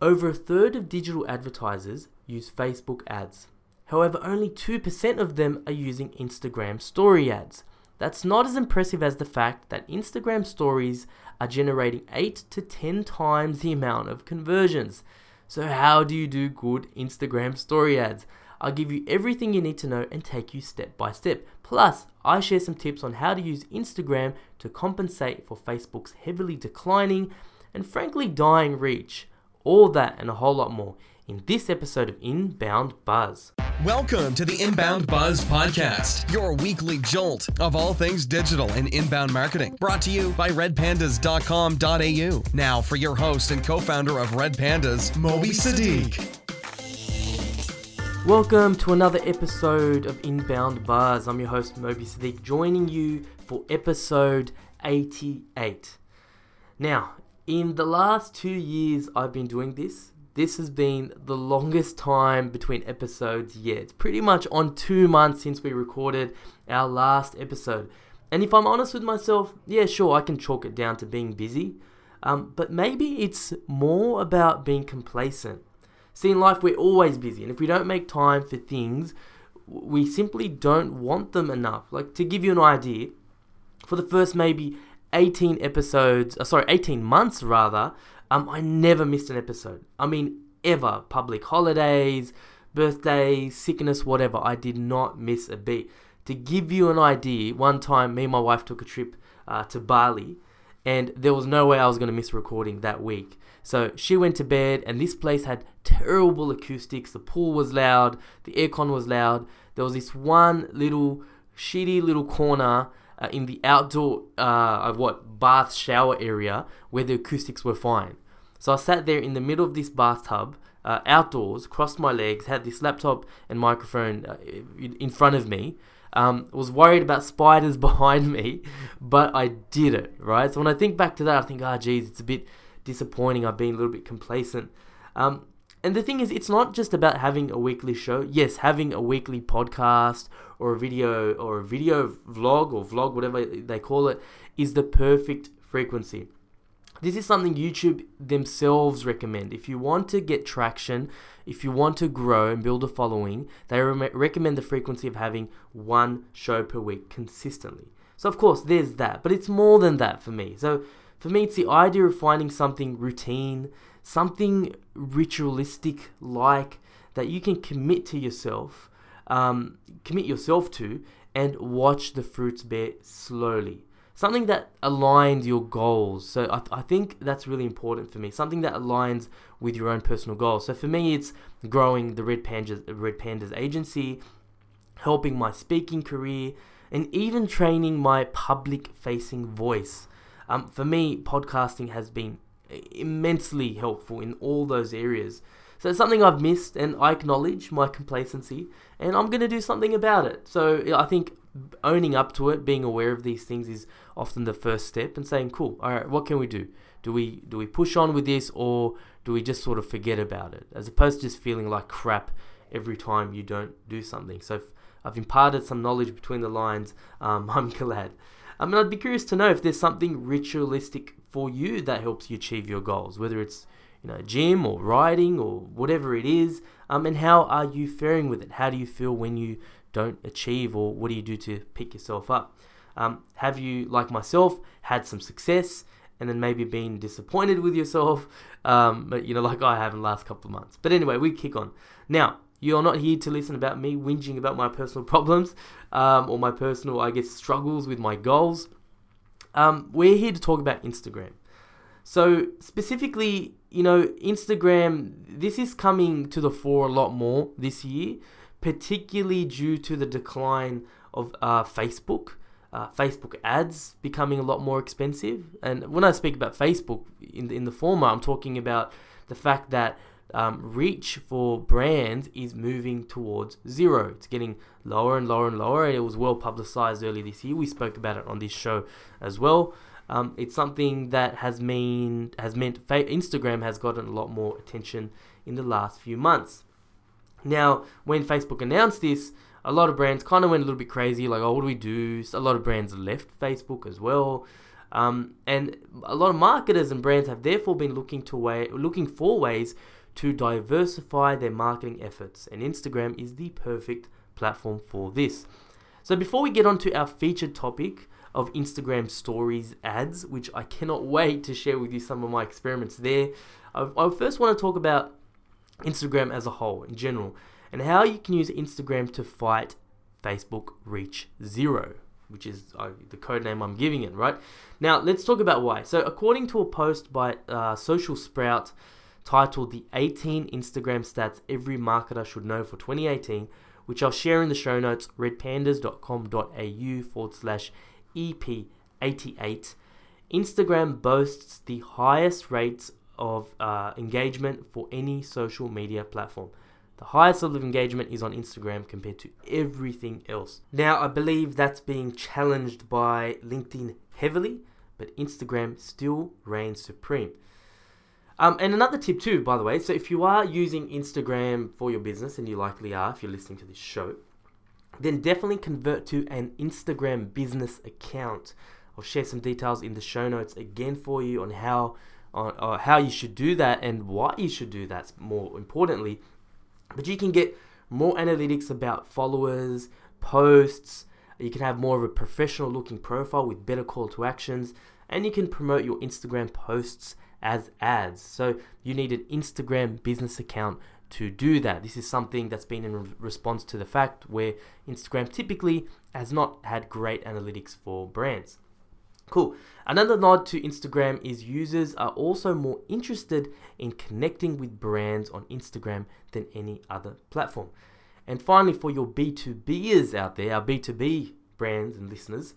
Over a third of digital advertisers use Facebook ads. However, only 2% of them are using Instagram story ads. That's not as impressive as the fact that Instagram stories are generating 8 to 10 times the amount of conversions. So, how do you do good Instagram story ads? I'll give you everything you need to know and take you step by step. Plus, I share some tips on how to use Instagram to compensate for Facebook's heavily declining and frankly dying reach. All that and a whole lot more in this episode of Inbound Buzz. Welcome to the Inbound Buzz Podcast, your weekly jolt of all things digital and inbound marketing. Brought to you by redpandas.com.au. Now, for your host and co founder of Red Pandas, Moby Siddique. Welcome to another episode of Inbound Buzz. I'm your host, Moby Siddique, joining you for episode 88. Now, in the last two years I've been doing this, this has been the longest time between episodes yet. It's pretty much on two months since we recorded our last episode. And if I'm honest with myself, yeah, sure, I can chalk it down to being busy. Um, but maybe it's more about being complacent. See, in life, we're always busy. And if we don't make time for things, we simply don't want them enough. Like, to give you an idea, for the first maybe 18 episodes, uh, sorry, 18 months rather, um, I never missed an episode. I mean, ever. Public holidays, birthdays, sickness, whatever. I did not miss a beat. To give you an idea, one time me and my wife took a trip uh, to Bali, and there was no way I was going to miss recording that week. So she went to bed, and this place had terrible acoustics. The pool was loud, the aircon was loud. There was this one little shitty little corner uh, in the outdoor uh, what bath shower area where the acoustics were fine. So I sat there in the middle of this bathtub, uh, outdoors, crossed my legs, had this laptop and microphone uh, in front of me. Um, was worried about spiders behind me, but I did it, right? So when I think back to that, I think, ah, oh, geez, it's a bit disappointing. I've been a little bit complacent. Um, and the thing is, it's not just about having a weekly show. Yes, having a weekly podcast or a video or a video vlog or vlog, whatever they call it, is the perfect frequency. This is something YouTube themselves recommend. If you want to get traction, if you want to grow and build a following, they re- recommend the frequency of having one show per week consistently. So, of course, there's that, but it's more than that for me. So, for me, it's the idea of finding something routine, something ritualistic like that you can commit to yourself, um, commit yourself to, and watch the fruits bear slowly. Something that aligns your goals. So I, th- I think that's really important for me. Something that aligns with your own personal goals. So for me, it's growing the Red Pandas, Red Pandas agency, helping my speaking career, and even training my public facing voice. Um, for me, podcasting has been immensely helpful in all those areas. So it's something I've missed, and I acknowledge my complacency, and I'm going to do something about it. So I think owning up to it, being aware of these things, is often the first step, and saying, "Cool, all right, what can we do? Do we do we push on with this, or do we just sort of forget about it, as opposed to just feeling like crap every time you don't do something?" So I've imparted some knowledge between the lines. Um, I'm glad. I mean, I'd be curious to know if there's something ritualistic for you that helps you achieve your goals, whether it's you know gym or riding or whatever it is. Um, and how are you faring with it? How do you feel when you don't achieve, or what do you do to pick yourself up? Um, have you, like myself, had some success and then maybe been disappointed with yourself? Um, but you know, like I have in the last couple of months. But anyway, we kick on now. You're not here to listen about me whinging about my personal problems um, or my personal, I guess, struggles with my goals. Um, we're here to talk about Instagram. So, specifically, you know, Instagram, this is coming to the fore a lot more this year, particularly due to the decline of uh, Facebook. Uh, Facebook ads becoming a lot more expensive. And when I speak about Facebook in the, in the former, I'm talking about the fact that um, reach for brands is moving towards zero. It's getting lower and lower and lower. And it was well publicized earlier this year. We spoke about it on this show as well. Um, it's something that has mean has meant fa- Instagram has gotten a lot more attention in the last few months. Now, when Facebook announced this, a lot of brands kind of went a little bit crazy, like, "Oh, what do we do?" A lot of brands left Facebook as well. Um, and a lot of marketers and brands have therefore been looking to way, looking for ways to diversify their marketing efforts, and Instagram is the perfect platform for this. So before we get on to our featured topic of Instagram stories ads, which I cannot wait to share with you some of my experiments there, I, first want to talk about Instagram as a whole in general and how you can use Instagram to fight Facebook Reach Zero, which is uh, the code name I'm giving it, right? Now, let's talk about why. So, according to a post by uh, Social Sprout titled The 18 Instagram Stats Every Marketer Should Know for 2018, which I'll share in the show notes, redpandas.com.au forward slash EP88, Instagram boasts the highest rates of uh, engagement for any social media platform. The highest level of engagement is on Instagram compared to everything else. Now, I believe that's being challenged by LinkedIn heavily, but Instagram still reigns supreme. Um, and another tip, too, by the way so if you are using Instagram for your business, and you likely are if you're listening to this show, then definitely convert to an Instagram business account. I'll share some details in the show notes again for you on how on uh, how you should do that and why you should do that more importantly but you can get more analytics about followers, posts. You can have more of a professional looking profile with better call to actions. And you can promote your Instagram posts as ads. So you need an Instagram business account to do that. This is something that's been in response to the fact where Instagram typically has not had great analytics for brands. Cool. Another nod to Instagram is users are also more interested in connecting with brands on Instagram than any other platform. And finally, for your B2Bers out there, our B2B brands and listeners,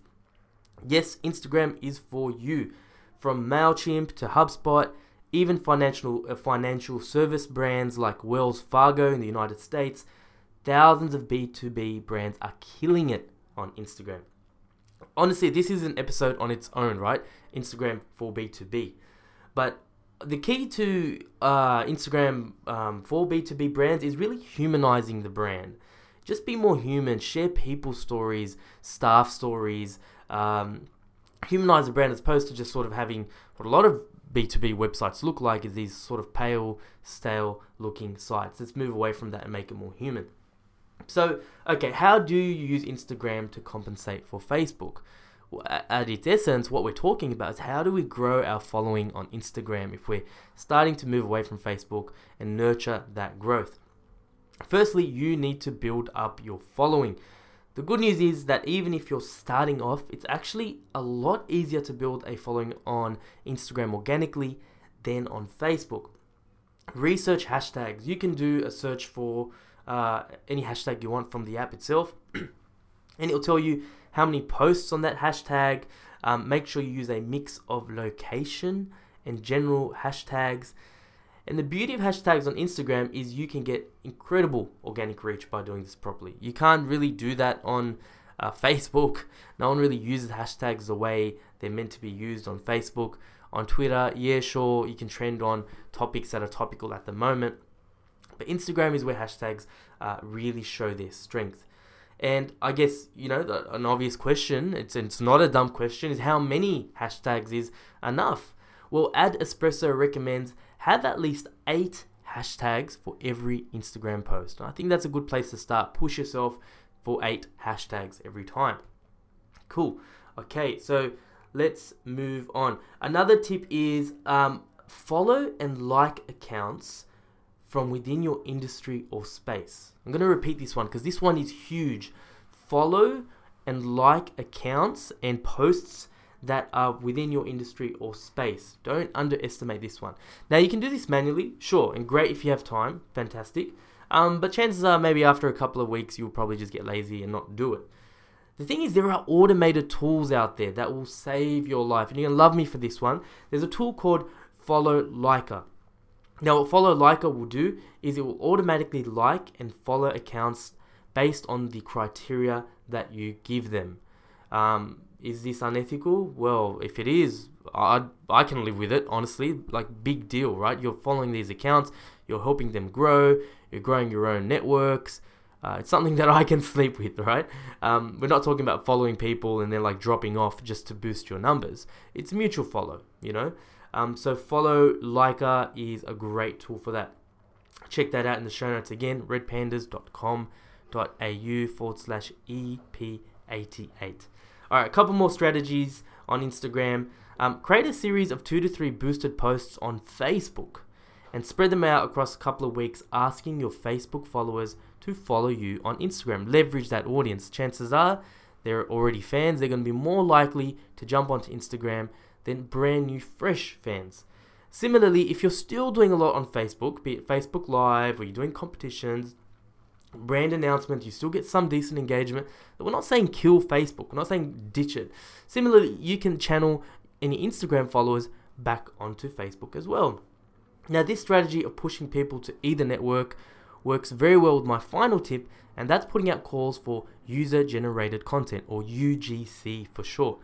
yes, Instagram is for you. From MailChimp to HubSpot, even financial uh, financial service brands like Wells Fargo in the United States, thousands of B2B brands are killing it on Instagram honestly, this is an episode on its own, right? Instagram for B2B. But the key to uh, Instagram um, for B2B brands is really humanizing the brand. Just be more human, share people stories, staff stories, um, humanize the brand as opposed to just sort of having what a lot of B2B websites look like is these sort of pale, stale looking sites. Let's move away from that and make it more human. So, okay, how do you use Instagram to compensate for Facebook? At its essence, what we're talking about is how do we grow our following on Instagram if we're starting to move away from Facebook and nurture that growth? Firstly, you need to build up your following. The good news is that even if you're starting off, it's actually a lot easier to build a following on Instagram organically than on Facebook. Research hashtags. You can do a search for uh, any hashtag you want from the app itself. and it'll tell you how many posts on that hashtag. Um, make sure you use a mix of location and general hashtags. And the beauty of hashtags on Instagram is you can get incredible organic reach by doing this properly. You can't really do that on uh, Facebook. No one really uses hashtags the way they're meant to be used on Facebook. On Twitter, yeah, sure, you can trend on topics that are topical at the moment. But Instagram is where hashtags uh, really show their strength. And I guess, you know, the, an obvious question, it's, it's not a dumb question, is how many hashtags is enough? Well, Ad Espresso recommends have at least eight hashtags for every Instagram post. And I think that's a good place to start. Push yourself for eight hashtags every time. Cool. Okay, so let's move on. Another tip is um, follow and like accounts from within your industry or space. I'm going to repeat this one because this one is huge. Follow and like accounts and posts that are within your industry or space. Don't underestimate this one. Now, you can do this manually, sure, and great if you have time, fantastic. Um, but chances are maybe after a couple of weeks, you'll probably just get lazy and not do it. The thing is, there are automated tools out there that will save your life, and you're gonna love me for this one. There's a tool called Follow Liker. Now, what Follow Liker will do is it will automatically like and follow accounts based on the criteria that you give them. Um, is this unethical? Well, if it is, I, I can live with it, honestly. Like, big deal, right? You're following these accounts, you're helping them grow, you're growing your own networks. Uh, it's something that I can sleep with, right? Um, we're not talking about following people and then like dropping off just to boost your numbers. It's mutual follow, you know. Um, so follow Liker is a great tool for that. Check that out in the show notes again, redpandas.com.au forward slash EP88. All right, a couple more strategies on Instagram. Um, create a series of two to three boosted posts on Facebook and spread them out across a couple of weeks, asking your Facebook followers to follow you on Instagram. Leverage that audience. Chances are they're already fans, they're going to be more likely to jump onto Instagram than brand new, fresh fans. Similarly, if you're still doing a lot on Facebook, be it Facebook Live or you're doing competitions, brand announcements, you still get some decent engagement. We're not saying kill Facebook, we're not saying ditch it. Similarly, you can channel any Instagram followers back onto Facebook as well. Now, this strategy of pushing people to either network works very well with my final tip, and that's putting out calls for user generated content or UGC for short.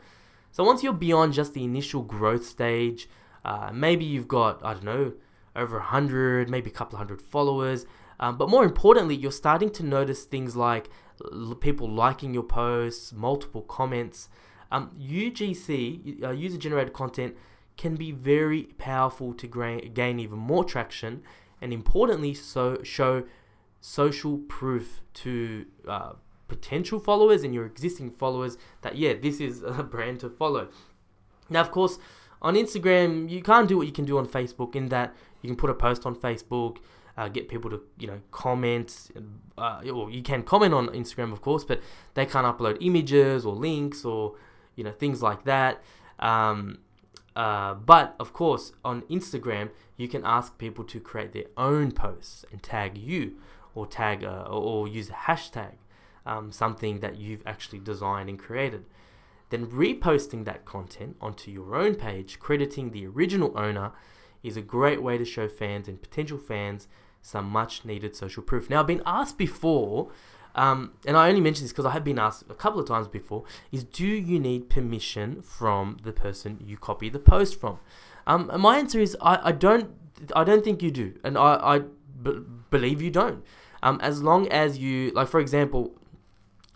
So, once you're beyond just the initial growth stage, uh, maybe you've got, I don't know, over 100, maybe a couple hundred followers, um, but more importantly, you're starting to notice things like l- people liking your posts, multiple comments. Um, UGC, uh, user generated content, can be very powerful to gra- gain even more traction and importantly, so show social proof to uh, potential followers and your existing followers that yeah, this is a brand to follow. Now, of course, on Instagram, you can't do what you can do on Facebook in that you can put a post on Facebook, uh, get people to you know comment. Uh, or you can comment on Instagram, of course, but they can't upload images or links or you know things like that. Um, uh, but of course, on Instagram, you can ask people to create their own posts and tag you, or tag uh, or, use a hashtag, um, something that you've actually designed and created. Then reposting that content onto your own page, crediting the original owner, is a great way to show fans and potential fans some much needed social proof. Now, I've been asked before um, and I only mention this because I have been asked a couple of times before, is do you need permission from the person you copy the post from? Um, my answer is I, I don't I don't think you do, and I, I b- believe you don't. Um, as long as you like, for example,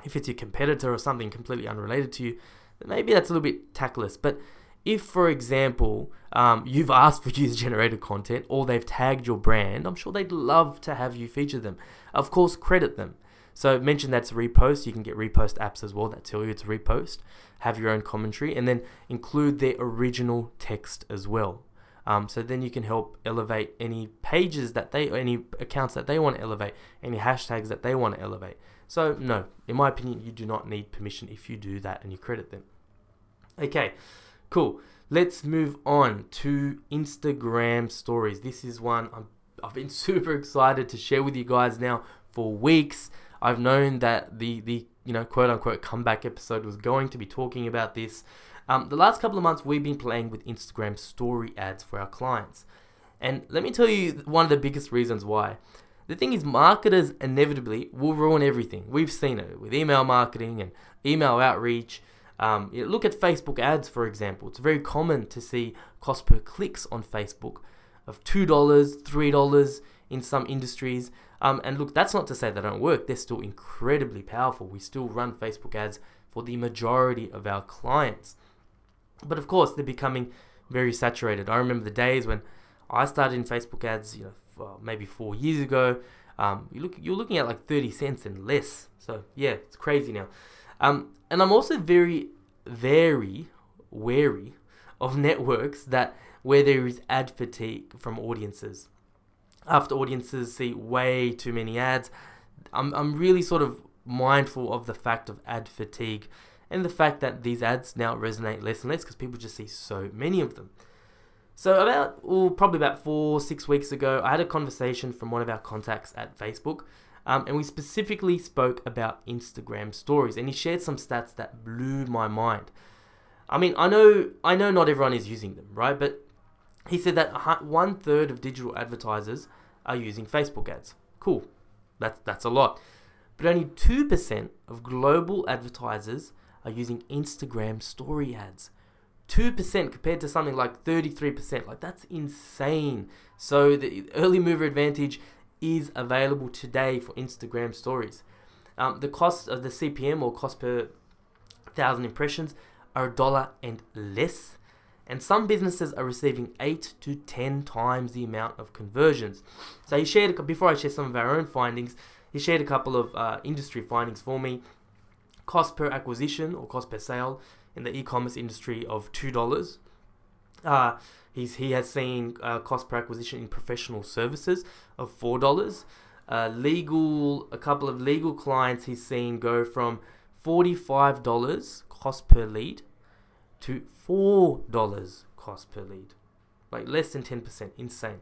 if it's your competitor or something completely unrelated to you, maybe that's a little bit tactless. But if, for example, um, you've asked for user generated content or they've tagged your brand, I'm sure they'd love to have you feature them. Of course, credit them. So mention that's repost. You can get repost apps as well that tell you it's repost. Have your own commentary and then include their original text as well. Um, so then you can help elevate any pages that they, any accounts that they want to elevate, any hashtags that they want to elevate. So no, in my opinion, you do not need permission if you do that and you credit them. Okay, cool. Let's move on to Instagram stories. This is one i I've been super excited to share with you guys now for weeks. I've known that the the you know quote unquote comeback episode was going to be talking about this. Um, the last couple of months we've been playing with Instagram story ads for our clients, and let me tell you one of the biggest reasons why. The thing is, marketers inevitably will ruin everything. We've seen it with email marketing and email outreach. Um, look at Facebook ads, for example. It's very common to see cost per clicks on Facebook of $2, $3 in some industries. Um, and look, that's not to say they don't work. They're still incredibly powerful. We still run Facebook ads for the majority of our clients. But of course, they're becoming very saturated. I remember the days when I started in Facebook ads, you know, well, maybe four years ago. Um, you look, you're looking at like 30 cents and less. So yeah, it's crazy now. Um, and I'm also very, very wary of networks that where there is ad fatigue from audiences after audiences see way too many ads. I'm, I'm really sort of mindful of the fact of ad fatigue and the fact that these ads now resonate less and less because people just see so many of them. So about, oh, probably about four, six weeks ago, I had a conversation from one of our contacts at Facebook, um, and we specifically spoke about Instagram stories, and he shared some stats that blew my mind. I mean, I know, I know, not everyone is using them, right? But he said that one third of digital advertisers are using Facebook ads. Cool, that's that's a lot. But only two percent of global advertisers are using Instagram story ads. 2% compared to something like 33%. Like, that's insane. So, the early mover advantage is available today for Instagram stories. Um, the cost of the CPM or cost per thousand impressions are a dollar and less, and some businesses are receiving eight to ten times the amount of conversions. So he shared before I share some of our own findings. He shared a couple of uh, industry findings for me. Cost per acquisition or cost per sale in the e-commerce industry of two dollars. Uh, he's he has seen uh, cost per acquisition in professional services of four dollars. Uh, legal, a couple of legal clients he's seen go from forty-five dollars cost per lead to four dollars cost per lead, like less than ten percent. Insane.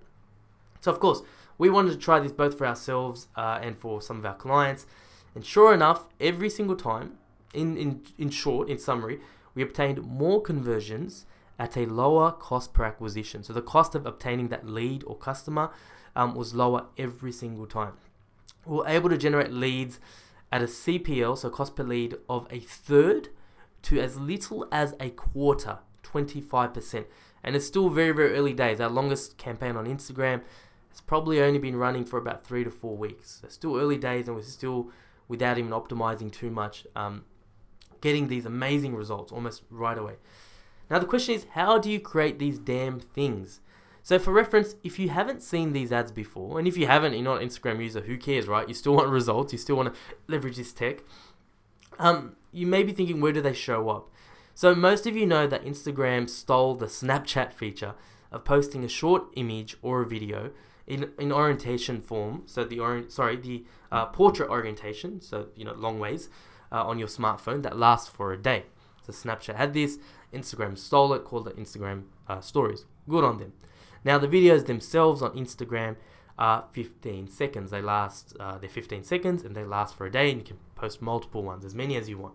So of course, we wanted to try this both for ourselves uh, and for some of our clients. And sure enough, every single time, in, in, in short, in summary, we obtained more conversions at a lower cost per acquisition. So the cost of obtaining that lead or customer um, was lower every single time. We were able to generate leads at a CPL, so cost per lead, of a third to as little as a quarter, 25%. And it's still very, very early days. Our longest campaign on Instagram has probably only been running for about three to four weeks. So still early days, and we're still, without even optimizing too much, um, getting these amazing results almost right away. Now, the question is, how do you create these damn things? So, for reference, if you haven't seen these ads before, and if you haven't, you're not an Instagram user, who cares, right? You still want results, you still want to leverage this tech. Um, you may be thinking, where do they show up? So, most of you know that Instagram stole the Snapchat feature of posting a short image or a video in, in orientation form. So, the sorry, the uh, portrait orientation, so you know, long ways uh, on your smartphone that lasts for a day. So, Snapchat had this. Instagram stole it, called it Instagram uh, Stories. Good on them. Now, the videos themselves on Instagram are 15 seconds. They last, uh, they're 15 seconds and they last for a day, and you can post multiple ones, as many as you want.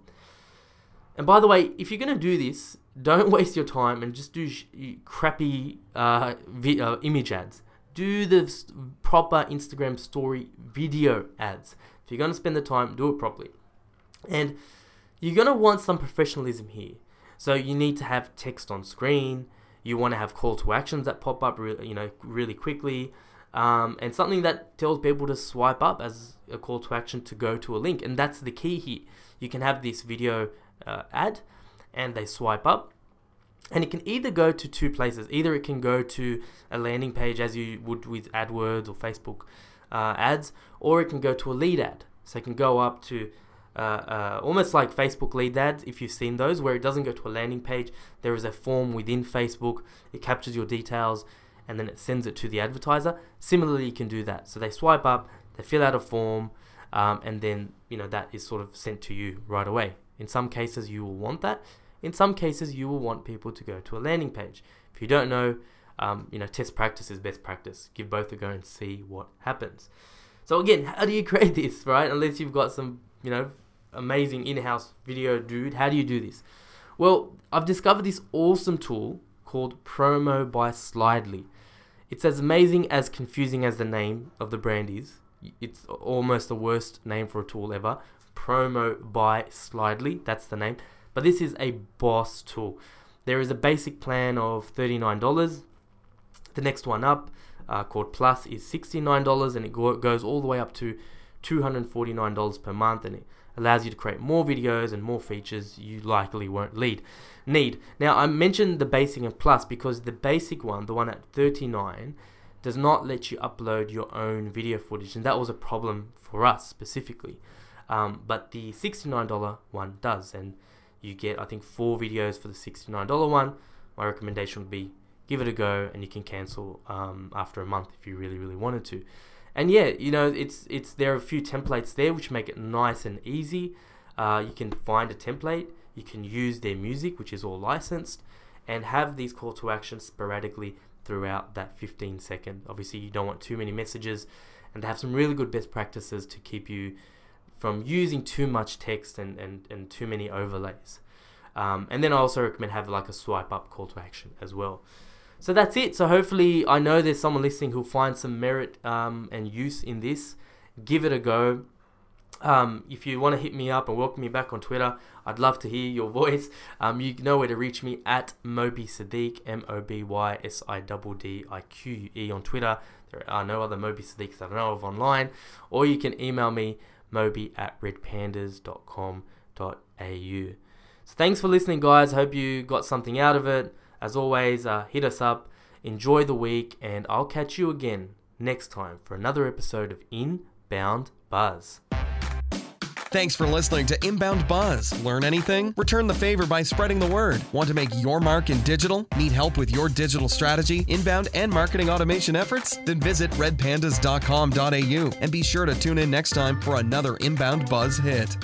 And by the way, if you're to do this, don't waste your time and just do sh- crappy uh, vi- uh, image ads. Do the proper Instagram story video ads. If you're to spend the time, do it properly. And you're going to want some professionalism here. So you need to have text on screen. You want to have call to actions that pop up, re- you know, really quickly, um, and something that tells people to swipe up as a call to action to go to a link. And that's the key here. You can have this video uh, ad, and they swipe up, and it can either go to two places. Either it can go to a landing page as you would with AdWords or Facebook uh, ads, or it can go to a lead ad. So it can go up to uh, uh, almost like Facebook lead ads, if you've seen those, where it doesn't go to a landing page. There is a form within Facebook. It captures your details and then it sends it to the advertiser. Similarly, you can do that. So they swipe up, they fill out a form, um, and then you know that is sort of sent to you right away. In some cases, you will want that. In some cases, you will want people to go to a landing page. If you don't know, um, you know, test practice is best practice. Give both a go and see what happens. So again, how do you create this, right? Unless you've got some, you know, amazing in-house video dude. How do you do this? Well, I've discovered this awesome tool called Promo by Slidely. It's as amazing as confusing as the name of the brand is. It's almost the worst name for a tool ever. Promo by Slidely, that's the name. But this is a boss tool. There is a basic plan of $39. The next one up, uh, called Plus, is $69 and it go- goes all the way up to $249 per month and it allows you to create more videos and more features you likely won't lead need. Now I mentioned the basic and plus because the basic one, the one at 39, does not let you upload your own video footage and that was a problem for us specifically. Um, but the $69 one does and you get I think four videos for the $69 one. My recommendation would be give it a go and you can cancel um, after a month if you really really wanted to and yeah, you know, it's it's there are a few templates there which make it nice and easy. Uh, you can find a template, you can use their music, which is all licensed, and have these call to actions sporadically throughout that 15 second. Obviously, you don't want too many messages, and to have some really good best practices to keep you from using too much text and, and, and too many overlays. Um, and then I also recommend have like a swipe up call to action as well. So that's it. So hopefully, I know there's someone listening who'll find some merit um, and use in this. Give it a go. Um, if you want to hit me up and welcome me back on Twitter, I'd love to hear your voice. Um, you know where to reach me at Moby Siddique, M O B Y S I D D I Q E on Twitter. there are no other Moby Siddiques that I know of online, or you can email me moby at redpandas.com.au. So thanks for listening, guys. Hope you got something out of it. As always, uh, hit us up, enjoy the week, and I'll catch you again next time for another episode of Inbound Buzz. Thanks for listening to Inbound Buzz. Learn anything? Return the favor by spreading the word. Want to make your mark in digital? Need help with your digital strategy, inbound, and marketing automation efforts? Then visit redpandas.com.au and be sure to tune in next time for another Inbound Buzz hit.